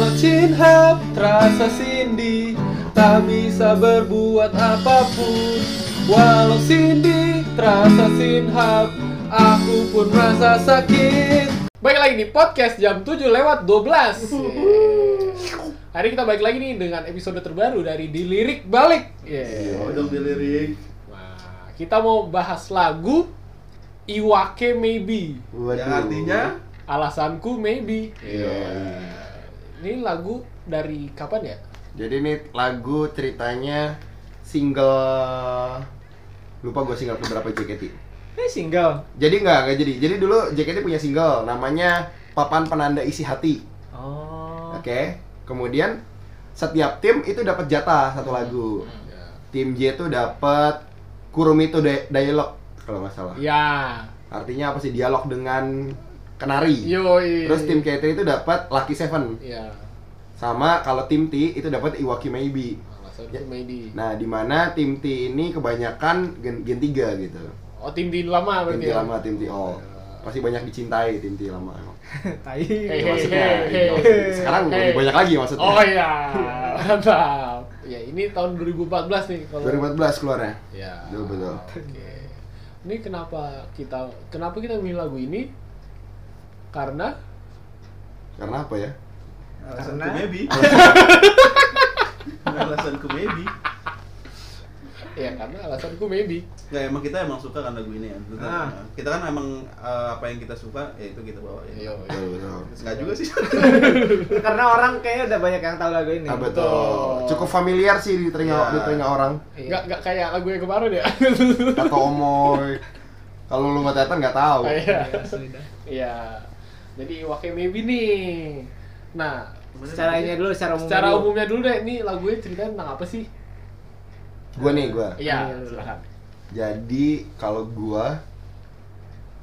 Walau cinta terasa Cindy Tak bisa berbuat apa pun Walau Cindy terasa sinhab Aku pun merasa sakit Baik lagi di podcast jam 7 lewat 12 Yeay. Hari ini kita balik lagi nih dengan episode terbaru dari Dilirik Balik Yeay. Oh, dong dilirik. Nah, kita mau bahas lagu Iwake Maybe Yang artinya Alasanku Maybe Iya. Ini lagu dari kapan ya? Jadi ini lagu ceritanya single lupa gue single keberapa JKT. Eh single. Jadi nggak nggak jadi. Jadi dulu JKT punya single namanya Papan Penanda Isi Hati. Oh. Oke. Kemudian setiap tim itu dapat jatah satu lagu. Ya. Tim J itu dapat Kurumi itu di- dialog kalau nggak salah. Ya. Artinya apa sih dialog dengan kenari. Yoi. Terus tim K3 itu dapat Lucky Seven. Ya. Sama kalau tim T itu dapat Iwaki Maybe. Ya. Maybe. Nah, di mana tim T ini kebanyakan gen, gen 3 gitu. Oh tim di lama Tim berarti T ya? lama, tim T oh. Pasti banyak dicintai tim T lama emang. Tai. Hey, Ya, hey, maksudnya, hey, gitu. hey. sekarang Hey. lebih banyak lagi maksudnya. Oh iya. Mantap. Ya ini tahun 2014 nih kalau 2014 keluarnya. Ya. Betul, betul. Oke. Ini kenapa kita kenapa kita milih lagu ini? Karena Karena apa ya? alasanku Karena- maybe. alasanku maybe. ya karena alasanku maybe. Nggak, emang kita emang suka kan lagu ini ya. Kita, Ah. kita kan emang eh, apa yang kita suka, ya itu kita bawa Iya. ya. Betul, betul. Enggak juga sih. Karena orang kayaknya udah banyak yang tahu lagu ini. Ah, betul. betul. Cukup familiar sih di telinga Ya. di telinga orang. Enggak enggak kayak lagu yang kemarin ya. Kata Omoy. Kalau lu nggak datang nggak tahu. Iya. Iya. Iya. Jadi Wake Maybe nih. Nah, Secara ini dulu, secara umum. secara dulu. umumnya dulu deh, ini lagunya ceritanya tentang apa sih? Gua nih, gua. Iya, Iya, silakan. Jadi kalau gua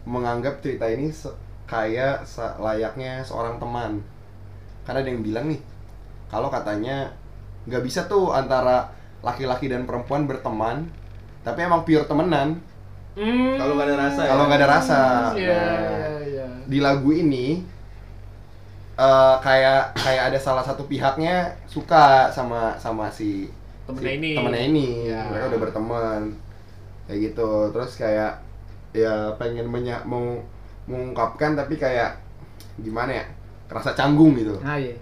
menganggap cerita ini se- kayak se- layaknya seorang teman. Karena ada yang bilang nih, kalau katanya nggak bisa tuh antara laki-laki dan perempuan berteman, tapi emang pure temenan. Hmm. Kalau nggak ada rasa ya? Kalau nggak ada rasa. Iya, Nah, iya, iya. Di lagu ini eh, kayak kayak ada salah satu pihaknya suka sama sama si Temennya si ini. temennya ini Ya. mereka udah berteman kayak gitu terus kayak ya pengen menya mau mengungkapkan tapi kayak gimana ya kerasa canggung gitu Nah, iya.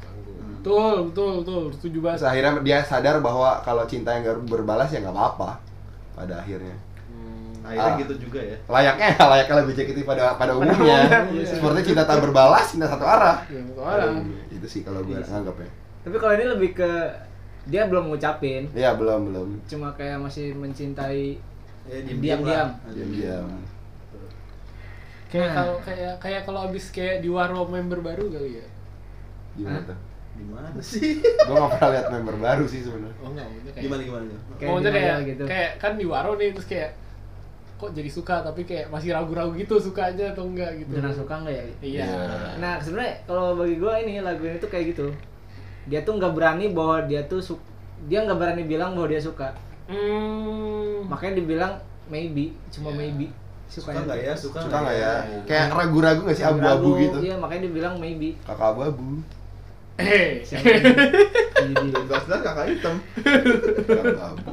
Betul, betul, betul. Setuju banget. terus akhirnya dia sadar bahwa kalau cinta yang gak berbalas ya nggak apa-apa pada akhirnya. Akhirnya Ah. gitu juga ya. layaknya layaknya lebih JKT pada pada umumnya umumnya. seperti cinta tak berbalas cinta satu arah Ya, betul orang. itu sih kalau gue nganggap ya Tapi kalau ini lebih ke dia belum ngucapin, Iya belum belum cuma kayak masih mencintai Ya, Diam-diam. Diam-diam. Kayak Nah. kalau kayak kayak kalau abis kayak di Waro member baru kali ya. gimana tuh? Gimana sih? Gue gak pernah lihat member baru sih sebenarnya. Oh enggak, maksudnya kayak Gimana gimana? Kayak Maksudnya gimana kayak gitu. kayak kan di Waro nih terus kayak kok jadi suka tapi kayak masih ragu-ragu gitu sukanya atau enggak gitu. beneran suka nggak ya? Iya. Iya. Nah sebenarnya kalau bagi gue ini lagu ini tuh kayak gitu. Dia tuh nggak berani bahwa dia tuh su dia nggak berani bilang bahwa dia suka. Hmm. Makanya dibilang maybe, cuma Iya. maybe. Suka nggak ya? Suka Suka nggak ya? Iya. Kayak ragu-ragu gak sih abu-abu gitu? Iya makanya dibilang maybe. Kakak abu-abu. Eh. Siapa ini? Jadi, Jelas-jelas kakak hitam. Kakak abu.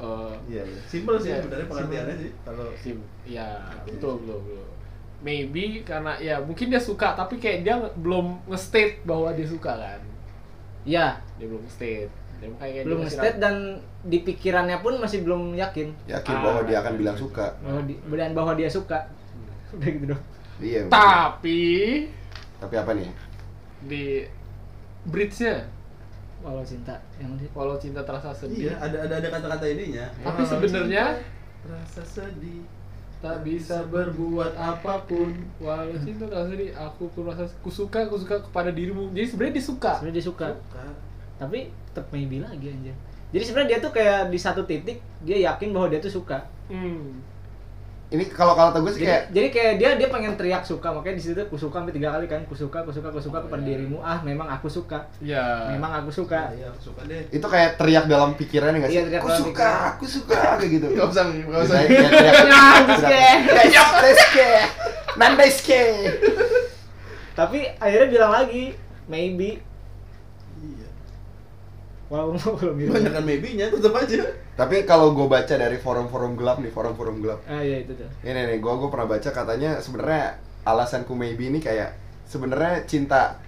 Oh. Iya, iya. Simple sih Iya, sebenarnya pengertiannya sih. Kalau Sim. Ya, betul, betul, betul. Maybe karena ya mungkin dia suka tapi kayak dia belum nge-state bahwa dia suka kan. ya Dia belum nge-state. Dia kayak dia belum masih state dan di pikirannya pun masih belum yakin Yakin Ah, bahwa dia akan iya, bilang iya. suka. bahwa di, dan bahwa dia suka. Udah gitu dong. Iya. Tapi Tapi apa nih? di bridge-nya Walau cinta yang walau cinta terasa sedih iya, ada ada ada kata-kata ininya. Tapi Walau sebenarnya cinta Rasa sedih. tak bisa berbuat apa pun walau cinta terasa sedih aku pun rasa ku suka ku suka kepada dirimu jadi sebenarnya dia suka Sebenarnya dia suka, Suka. tapi tetap maybe lagi anjir. Jadi sebenarnya dia tuh kayak di satu titik dia yakin bahwa dia tuh suka. hmm. Ini kalau kalau kata gue sih Jadi, kayak jadi kayak dia dia pengen teriak suka makanya di situ aku suka sampai tiga kali kan ku suka ku suka ku suka kepada dirimu ah memang aku suka ya memang aku suka Iya, aku suka deh. itu kayak teriak dalam pikirannya gak sih? Iya, teriak aku dalam suka, pikiran. aku suka kayak gitu. Enggak usah, enggak usah. Kayak teriak. Ya, Desuke. Desuke. Nandesuke. tapi akhirnya bilang lagi maybe. Walaupun belum biru Banyak kan maybe-nya tetap aja. Tapi kalau gue baca dari forum-forum gelap nih, forum-forum gelap. ah iya itu tuh Ini nih, gue gue pernah baca katanya sebenarnya alasanku maybe ini kayak sebenarnya cinta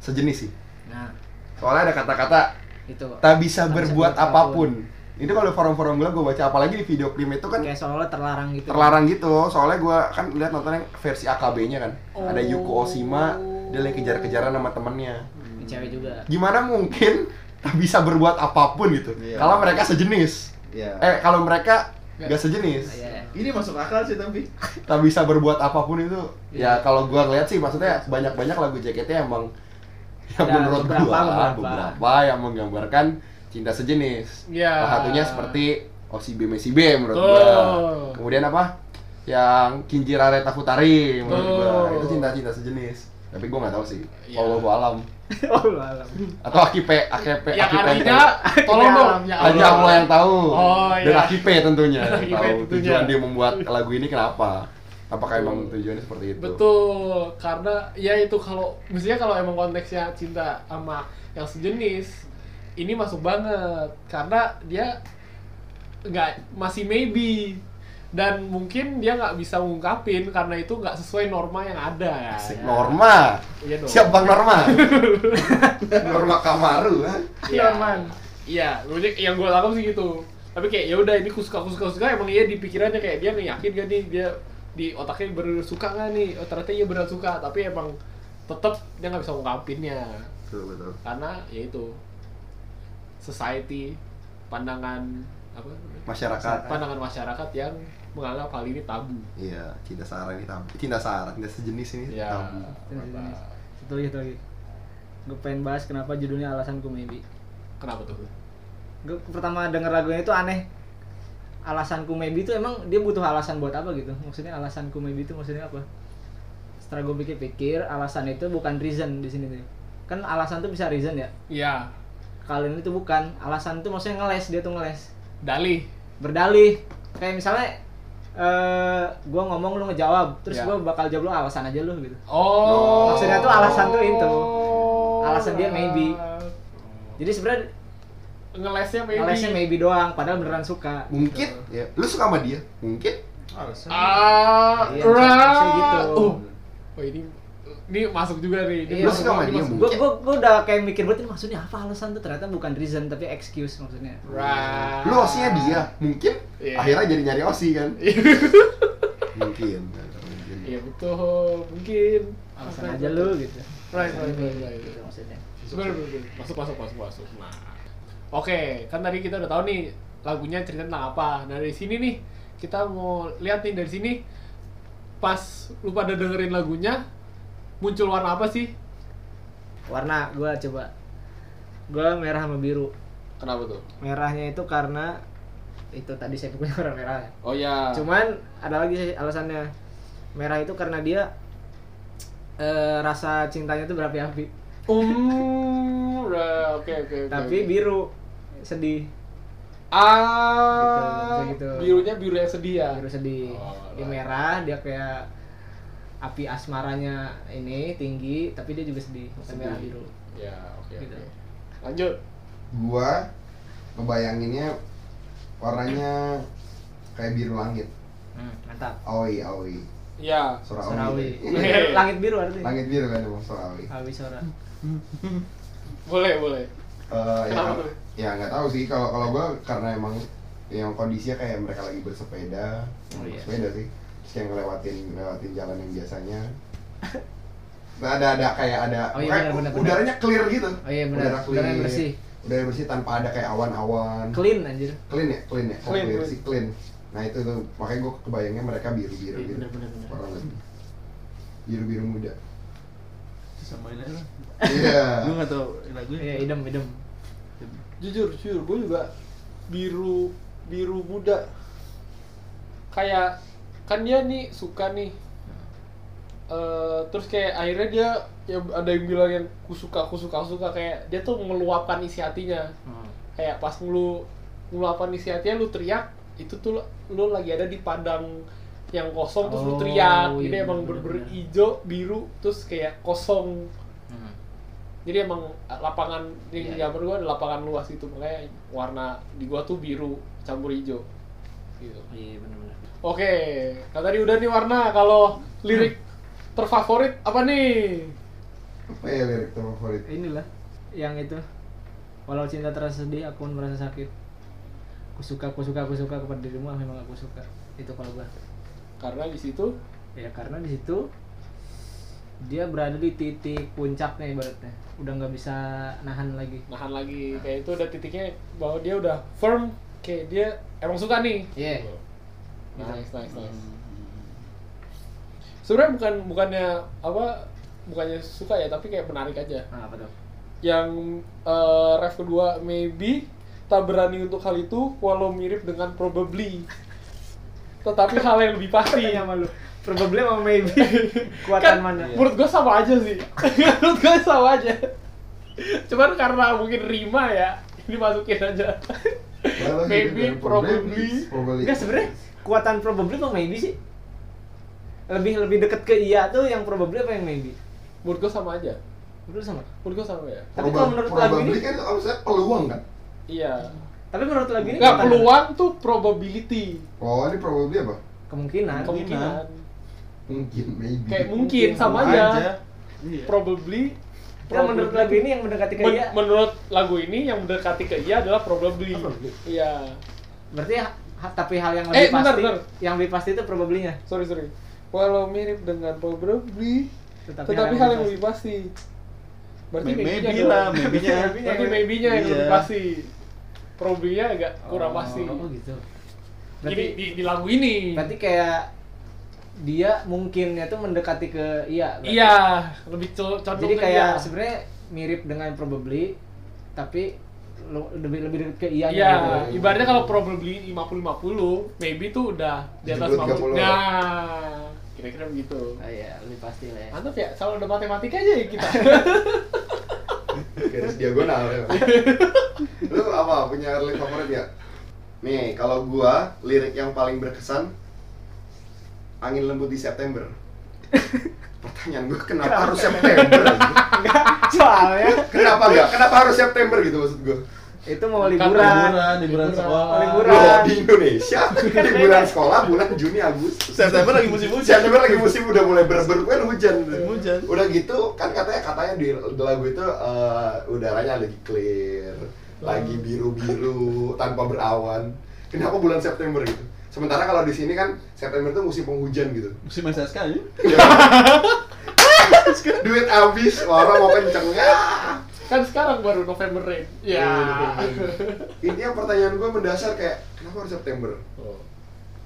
sejenis sih. nah Soalnya ada kata-kata itu tak bisa Tak bisa berbuat berbuat apa pun. Itu kalau forum-forum gelap gue baca apalagi di video klip itu kan kayak seolah terlarang gitu terlarang gitu. Soalnya gue kan lihat nontonnya versi AKB-nya kan. Ada Yuko Oshima, dia lagi kejar-kejaran sama temennya. Ini cewek juga Gimana mungkin bisa berbuat apa pun gitu? Iya. Kalau mereka sejenis. Iya. Eh, kalau mereka gak sejenis. Ah, iya Ini masuk akal sih tapi. tak bisa berbuat apa pun itu Iya. ya kalau gua ngeliat sih maksudnya banyak-banyak lagu JKT emang yang Ada menurut beberapa, gua beberapa. beberapa. yang menggambarkan cinta sejenis Iya. salah satunya seperti Osi B Messi B menurut Tuh. gua kemudian apa yang Kinjira Reta Futari menurut gua Tuh. itu cinta-cinta sejenis tapi gua nggak tahu sih. Iya. kalau gua alam. Oh lu alam. Atau Akipe Akipe Yang Akipe artinya tolong dong. Ya hanya Allah yang tahu. Oh, dan iya. Akipe tentunya. Akipe tahu tentunya. tujuan dia membuat lagu ini kenapa? Apakah emang tujuannya seperti itu? Betul, karena ya itu kalau misalnya kalau emang konteksnya cinta sama yang sejenis, ini masuk banget. Karena dia nggak masih maybe dan mungkin dia nggak bisa ngungkapin karena itu nggak sesuai norma yang ada ya. Asik, Ya. Norma. Iya dong. Siap Bang Norma. Norma Kamaru, ha? Iya, man. Iya, maksudnya yang gue tangkap sih gitu. Tapi kayak ya udah ini kusuka kusuka kusuka emang iya di pikirannya kayak dia yakin gak nih dia di otaknya bersuka nggak nih? Oh ternyata iya benar suka, tapi emang tetap dia nggak bisa ngungkapinnya Betul, betul. karena ya itu society pandangan apa? Masyarakat. Pandangan masyarakat yang menganggap hal ini tabu. Iya, cinta Sarah ini tabu. Cinta Sarah, cinta sejenis ini Ya. tabu. Satu lagi, satu lagi. Gue pengen bahas kenapa judulnya alasanku maybe. Kenapa tuh? Gue pertama denger lagunya itu aneh. Alasanku maybe itu emang dia butuh alasan buat apa gitu? Maksudnya alasanku maybe itu maksudnya apa? Setelah gue pikir-pikir, alasan itu bukan reason di sini tuh. Kan alasan tuh bisa reason ya. Iya, Kali ini tuh bukan. Alasan tuh maksudnya ngeles, dia tuh ngeles. dalih. Berdalih. Kayak misalnya eh gua ngomong lu ngejawab, terus Ya. gua bakal jawab lu alasan aja lu gitu. Oh. Maksudnya tuh alasan tuh itu. Alasan dia maybe. Jadi sebenarnya ngelesnya maybe. ngelesnya maybe doang, padahal beneran suka. Mungkin, gitu. ya. Lu suka sama dia? Mungkin. Alasan. Ah, Iya, right. maksudnya gitu. Oh, oh ini ini masuk juga nih. Ini Iya, Lu masuk sama dia. Gua, gua, gua udah kayak mikir banget ini maksudnya apa alasan tuh ternyata bukan reason tapi excuse maksudnya. Right. Lu osinya dia, mungkin. Iya. Akhirnya jadi nyari osi kan? mungkin. Mungkin. Iya betul, mungkin. Alasan Right, aja right, lu gitu. Right, right, right, right. Gitu maksudnya. Bener, bener, bener. Masuk, masuk, masuk, masuk. Nah, oke, kan tadi kita udah tahu nih lagunya cerita tentang apa. Nah dari sini nih kita mau lihat nih dari sini pas lu pada dengerin lagunya muncul warna apa sih? Warna gua coba. Gua merah sama biru. Kenapa tuh? Merahnya itu karena itu tadi saya punya warna merah. Oh ya. Cuman ada lagi sih alasannya. Merah itu karena dia eh, rasa cintanya itu berapi-api. Um, oke oke oke. Tapi oke. biru sedih, ah, Gitu, gitu. birunya biru yang sedih ya. biru sedih. Oh, Dia merah, dia kayak api asmaranya ini tinggi, tapi dia juga sedih. Sedih. merah biru. Ya, oke Gitu. oke. Lanjut. Gua ngebayanginnya warnanya kayak biru langit. Hmm, mantap. Aoi, aoi. Ya. Sorawi. Sorawi. Iya. Langit biru artinya. Langit biru kan emang Sorawi. Awi Sora. Boleh, boleh. Eh, ya, tuh? ya nggak tahu sih kalau kalau gua karena emang yang kondisinya kayak mereka lagi bersepeda, Oh, iya. sepeda sih, terus kayak ngelewatin ngelewatin jalan yang biasanya. Nah, ada ada kayak ada Oh iya, kayak benar, benar, udaranya clear gitu. Oh iya benar. Udara clear. Udaranya bersih. Udara bersih tanpa ada kayak awan-awan. Clean anjir. Clean ya, clean ya. Oh, Clean, clear clean. sih clean. Nah itu tuh makanya gua kebayangnya mereka biru-biru Iya, gitu. benar, benar, benar. Kurang lebih. Biru-biru muda. Samain aja lah. Iya. Gue nggak tahu lagunya. Iya, idem idem. Jujur, jujur, gue juga biru biru muda. Kayak kan dia nih suka nih. Eh terus kayak akhirnya dia ya ada yang bilang yang kusuka kusuka suka kayak dia tuh meluapkan isi hatinya. Hmm. Kayak pas lu ngeluapkan isi hatinya lu teriak itu tuh lu lagi ada di padang yang kosong terus lu Oh, teriak iya, ini emang bener, bener bener. hijau biru terus kayak kosong Hmm. jadi emang lapangan di Iya. gambar gua ada lapangan luas gitu makanya warna di gua tuh biru campur hijau gitu Iya benar-benar. Oke kalau tadi udah nih warna kalau lirik terfavorit apa nih Apa ya lirik favorit? Inilah yang itu. Walau cinta terasa sedih, aku pun merasa sakit. Aku suka, aku suka, aku suka kepada dirimu, ah, memang aku suka. Itu kalau gua. karena di situ Ya karena di situ dia berada di titik puncaknya ibaratnya. Udah nggak bisa nahan lagi. nahan lagi kayak itu udah titiknya bahwa dia udah firm kayak dia emang suka nih Iya. Nice nice nice Hmm. sebenarnya bukan bukannya apa bukannya suka ya tapi kayak menarik aja Nah, apa tuh? yang eh, ref kedua maybe tak berani untuk hal itu walau mirip dengan probably tetapi hal yang lebih pasti Tanya sama lu. Probably sama maybe. Kuatan kan mana? menurut gue sama aja sih menurut gue sama aja cuman karena mungkin rima ya ini masukin aja maybe gitu, probably probably. Enggak sebenarnya kuatan probably apa maybe sih? Lebih lebih deket ke iya tuh yang probably apa yang maybe? menurut gue sama aja Menurut sama. menurut gue sama ya Tapi kalau menurut lagu probably ini- kan harusnya peluang kan? iya Tapi menurut lagu ini nggak peluang tuh probability Oh, ini probably apa? kemungkinan. kemungkinan Mungkin, maybe. kayak mungkin sama aja Iya. probably Kan menurut lagu ini yang mendekati ke Men- iya. menurut lagu ini yang mendekati ke iya adalah probably probably. iya Berarti ha- tapi hal yang Eh, lebih bentar, pasti, bentar. yang lebih pasti itu probably-nya. sorry sorry walau mirip dengan probably Tetapi, tetapi hal yang lebih pasti berarti Maybe lah, maybe-nya. berarti maybe-nya yang Iya. lebih pasti probably-nya agak kurang pasti Oh gitu. Jadi Berarti di, di lagu ini berarti kayak dia mungkinnya tuh mendekati ke iya. berarti. iya lebih co- condong Jadi kayak iya. sebenarnya mirip dengan probably tapi lebih lebih dekat ke iya Iya, gitu. ibaratnya kalau probably 50-50, maybe tuh udah di atas 70-30. 50. Nah, kira-kira begitu. Oh iya, lebih pasti lah ya. Mantap ya, selalu ada matematika aja ya kita. garis diagonal ya. Lu apa punya lirik favorit ya? Nih, kalau gua lirik yang paling berkesan Angin lembut di September. Pertanyaan gua kenapa harus September? Anjing? Soalnya kenapa enggak? Kenapa harus September gitu maksud gua? itu mau Kan liburan. liburan, liburan Liburan. sekolah. Liburan. Loh, di Indonesia liburan sekolah bulan Juni Agustus. September lagi musim hujan. September lagi musim udah mulai ber-ber kan hujan. Hujan. Udah gitu kan katanya katanya di, di lagu itu eh, udaranya lagi clear, lagi biru-biru tanpa berawan. Kenapa bulan September gitu? Sementara kalau di sini kan September itu musim penghujan gitu. Musim SSK aja. Duit habis, orang mau kenceng ya. kan sekarang baru November Rain. Ya. Intinya pertanyaan gue mendasar kayak kenapa harus September? Oh,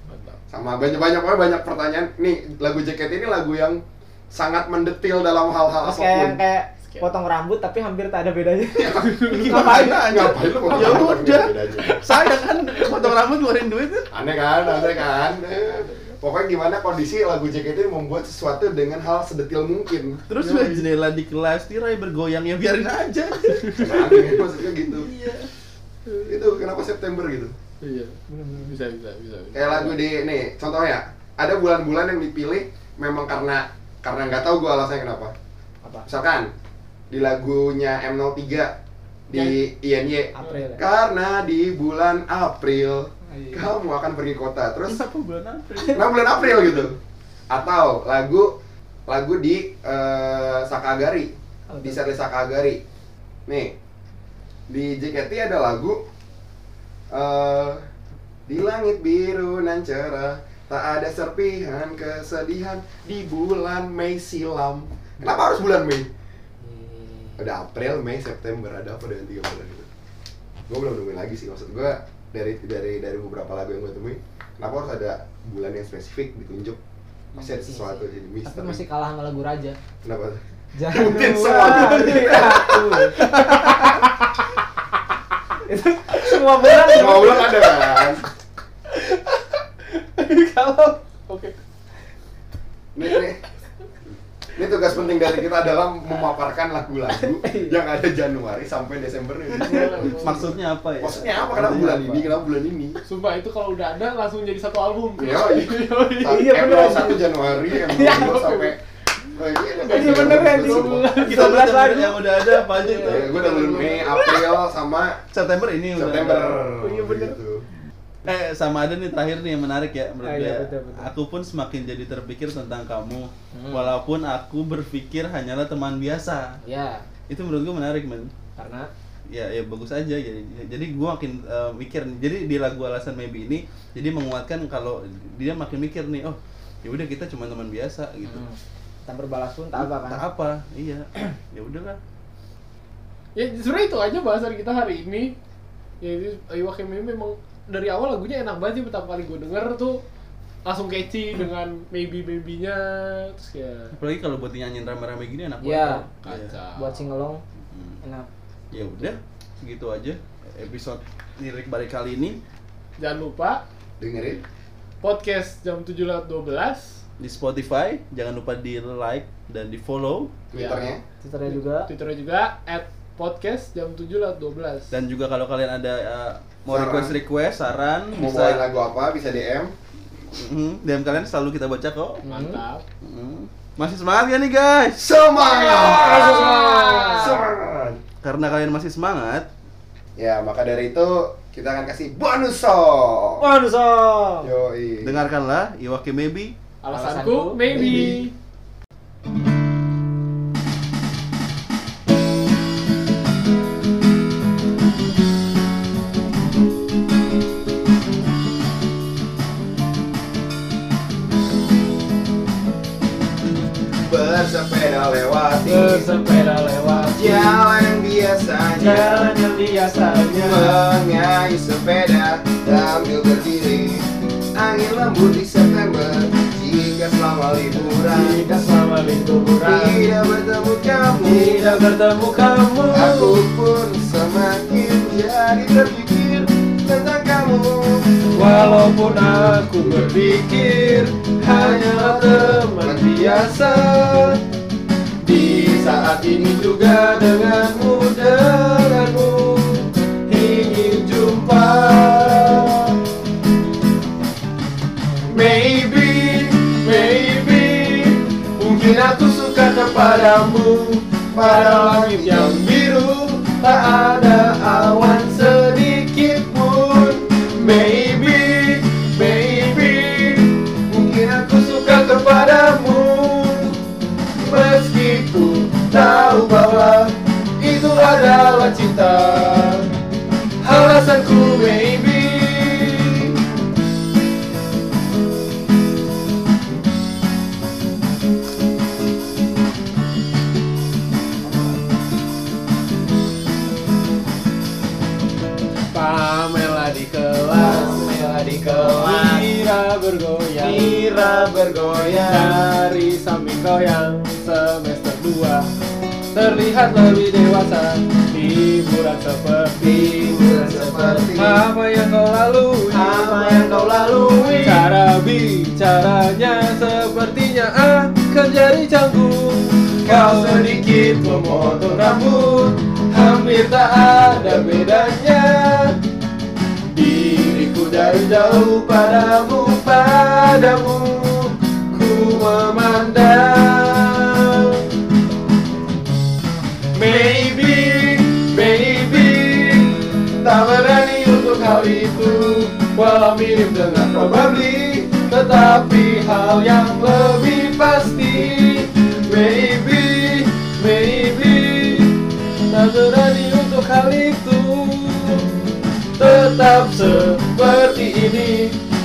mantap. Sama banyak-banyak banyak pertanyaan. Nih lagu JKT ini lagu yang sangat mendetil dalam hal-hal kayak apa pun. kayak Sekian. potong rambut tapi hampir tak ada bedanya. ngapain ngapain lu Ya udah. Saya kan potong rambut ngeluarin duit aneh kan aneh kan pokoknya gimana kondisi lagu JKT ini membuat sesuatu dengan hal sedetil mungkin Terus Ya, jendela di kelas tirai bergoyang ya biarin aja. aneh maksudnya gitu Iya. itu kenapa September gitu Iya. Bisa bisa bisa. bisa. kayak lagu di nih contohnya ada bulan-bulan yang dipilih memang karena karena nggak tahu gue alasannya kenapa Apa? misalkan di lagunya M03 di INY April. ya? karena di bulan April Iya. kamu akan pergi kota terus Kenapa bulan April? Nah bulan April gitu. Atau lagu lagu di eh, Sakagari. Di setlist Sakagari. Nih di JKT ada lagu eh, di langit biru nan cerah tak ada serpihan kesedihan di bulan Mei silam. Kenapa harus bulan Mei? Hmm. ada April Mei September ada apa dengan tiga bulan itu? Gue belum nemuin lagi sih maksud gue dari dari dari beberapa lagu yang gue temuin kenapa harus ada bulan yang spesifik ditunjuk masih ada sesuatu jadi Tapi misteri masih kalah sama lagu Raja. kenapa Mungkin semua. aku. Itu semua bulan semua bulan ada kan Kalau oke. nih nih ini tugas penting dari kita adalah memaparkan lagu-lagu yang ada Januari sampai Desember ini. Maksudnya apa ya? Maksudnya apa? Kenapa bulan ini? Kenapa bulan ini? Sumpah itu kalau udah ada langsung jadi satu album. Ya, Iya, iya bener. M01 Januari, M02 Iya, sampai Oh, iya, Iya, bener, anjing. Kita 11 bener lagu. yang udah ada apa aja? Ya, gue udah belum Mei, April sama September ini udah September. Oh, iya, bener. Eh sama ada nih terakhir nih yang menarik ya menurut Ah, iya, ya. betul, betul. Aku pun semakin jadi terpikir tentang kamu, Hmm. walaupun aku berpikir hanyalah teman biasa. Ya, Itu menurut gue menarik men. karena Ya ya bagus aja jadi jadi gue makin eh, mikir nih. jadi di lagu alasan maybe ini jadi menguatkan kalau dia makin mikir nih oh ya udah kita cuma teman biasa gitu. hmm, tak berbalas pun tak apa kan. Tak apa, iya. ya udahlah. Ya sebenarnya itu aja bahasan kita hari ini. Ya itu Iwakim ini memang dari awal lagunya enak banget sih pertama kali gue denger tuh langsung catchy dengan maybe maybe-nya terus kayak Apalagi kalau buat dinyanyiin rame-rame gini enak Iya. banget. Iya. kacau. Buat singelong Hmm. enak. Ya udah, segitu aja episode lirik balik kali ini Jangan lupa Dengerin. podcast jam 7 lewat 12 di Spotify. Jangan lupa di like dan di follow Twitternya. Twitternya juga. Twitternya juga at podcast jam 7 lewat 12 dan juga kalau kalian ada uh, mau Saran. request request saran Mau bawain bisa lagu apa bisa DM. Mhm, DM kalian selalu kita baca kok. mantap Mhm. Masih semangat ya nih guys? Semangat. Semangat. Karena kalian masih semangat, Ya, maka dari itu kita akan kasih bonus song. Waduh, song. Yoi. dengarkanlah Iwake Maybe alasanku Alasanku, maybe, maybe. Bersepeda lewati. Bersepeda lewat jalan yang biasanya. Jalan yang biasanya. Mengayu sepeda sambil berdiri. Angin lembut di September. Jika selama liburan. Jika selama liburan. Tidak bertemu kamu. Tidak bertemu kamu. Aku pun semakin jadi terpikir tentang kamu. Walaupun aku berpikir hanya teman biasa Di saat ini juga denganmu, denganmu. Ingin jumpa. Maybe, maybe Mungkin aku suka kepadamu. Pada langit di kelas. Mira bergoyang. Mira bergoyang. Dari samping goyang semester 2 Terlihat lebih dewasa Hiburan seperti Hiburan seperti Apa yang kau lalui? Apa yang kau lalui? Cara bicaranya sepertinya akan jadi canggung. Kau sedikit memotong rambut Hampir tak ada bedanya dari jauh padamu, padamu Ku memandang. Maybe, maybe Tak berani untuk hal itu. Walau mirip dengan probably Tetapi hal yang lebih pasti. Maybe, maybe Tak berani untuk hal itu. Tetap seperti ini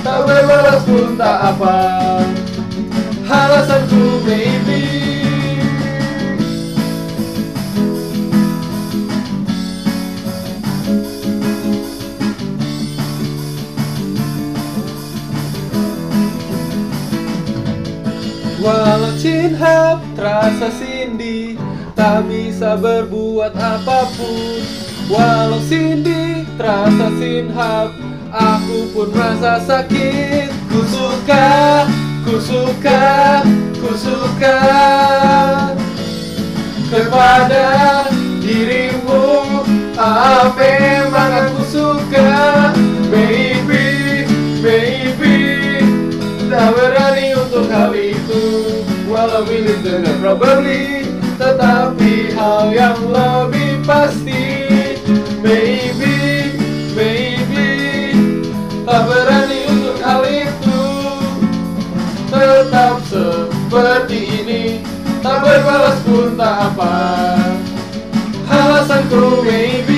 Tak berbalas pun tak apa. Alasanku maybe Walau cinta terasa Cindy Tak bisa berbuat apa pun. Walau Cindy terasa sinhap Aku pun merasa sakit. Ku suka, ku suka, ku suka Kepada dirimu. Apa memang aku suka? Baby, baby Tak berani untuk hal itu. Walau milik dengan probably Tetapi hal yang lebih pasti pun tak apa. Alasanku maybe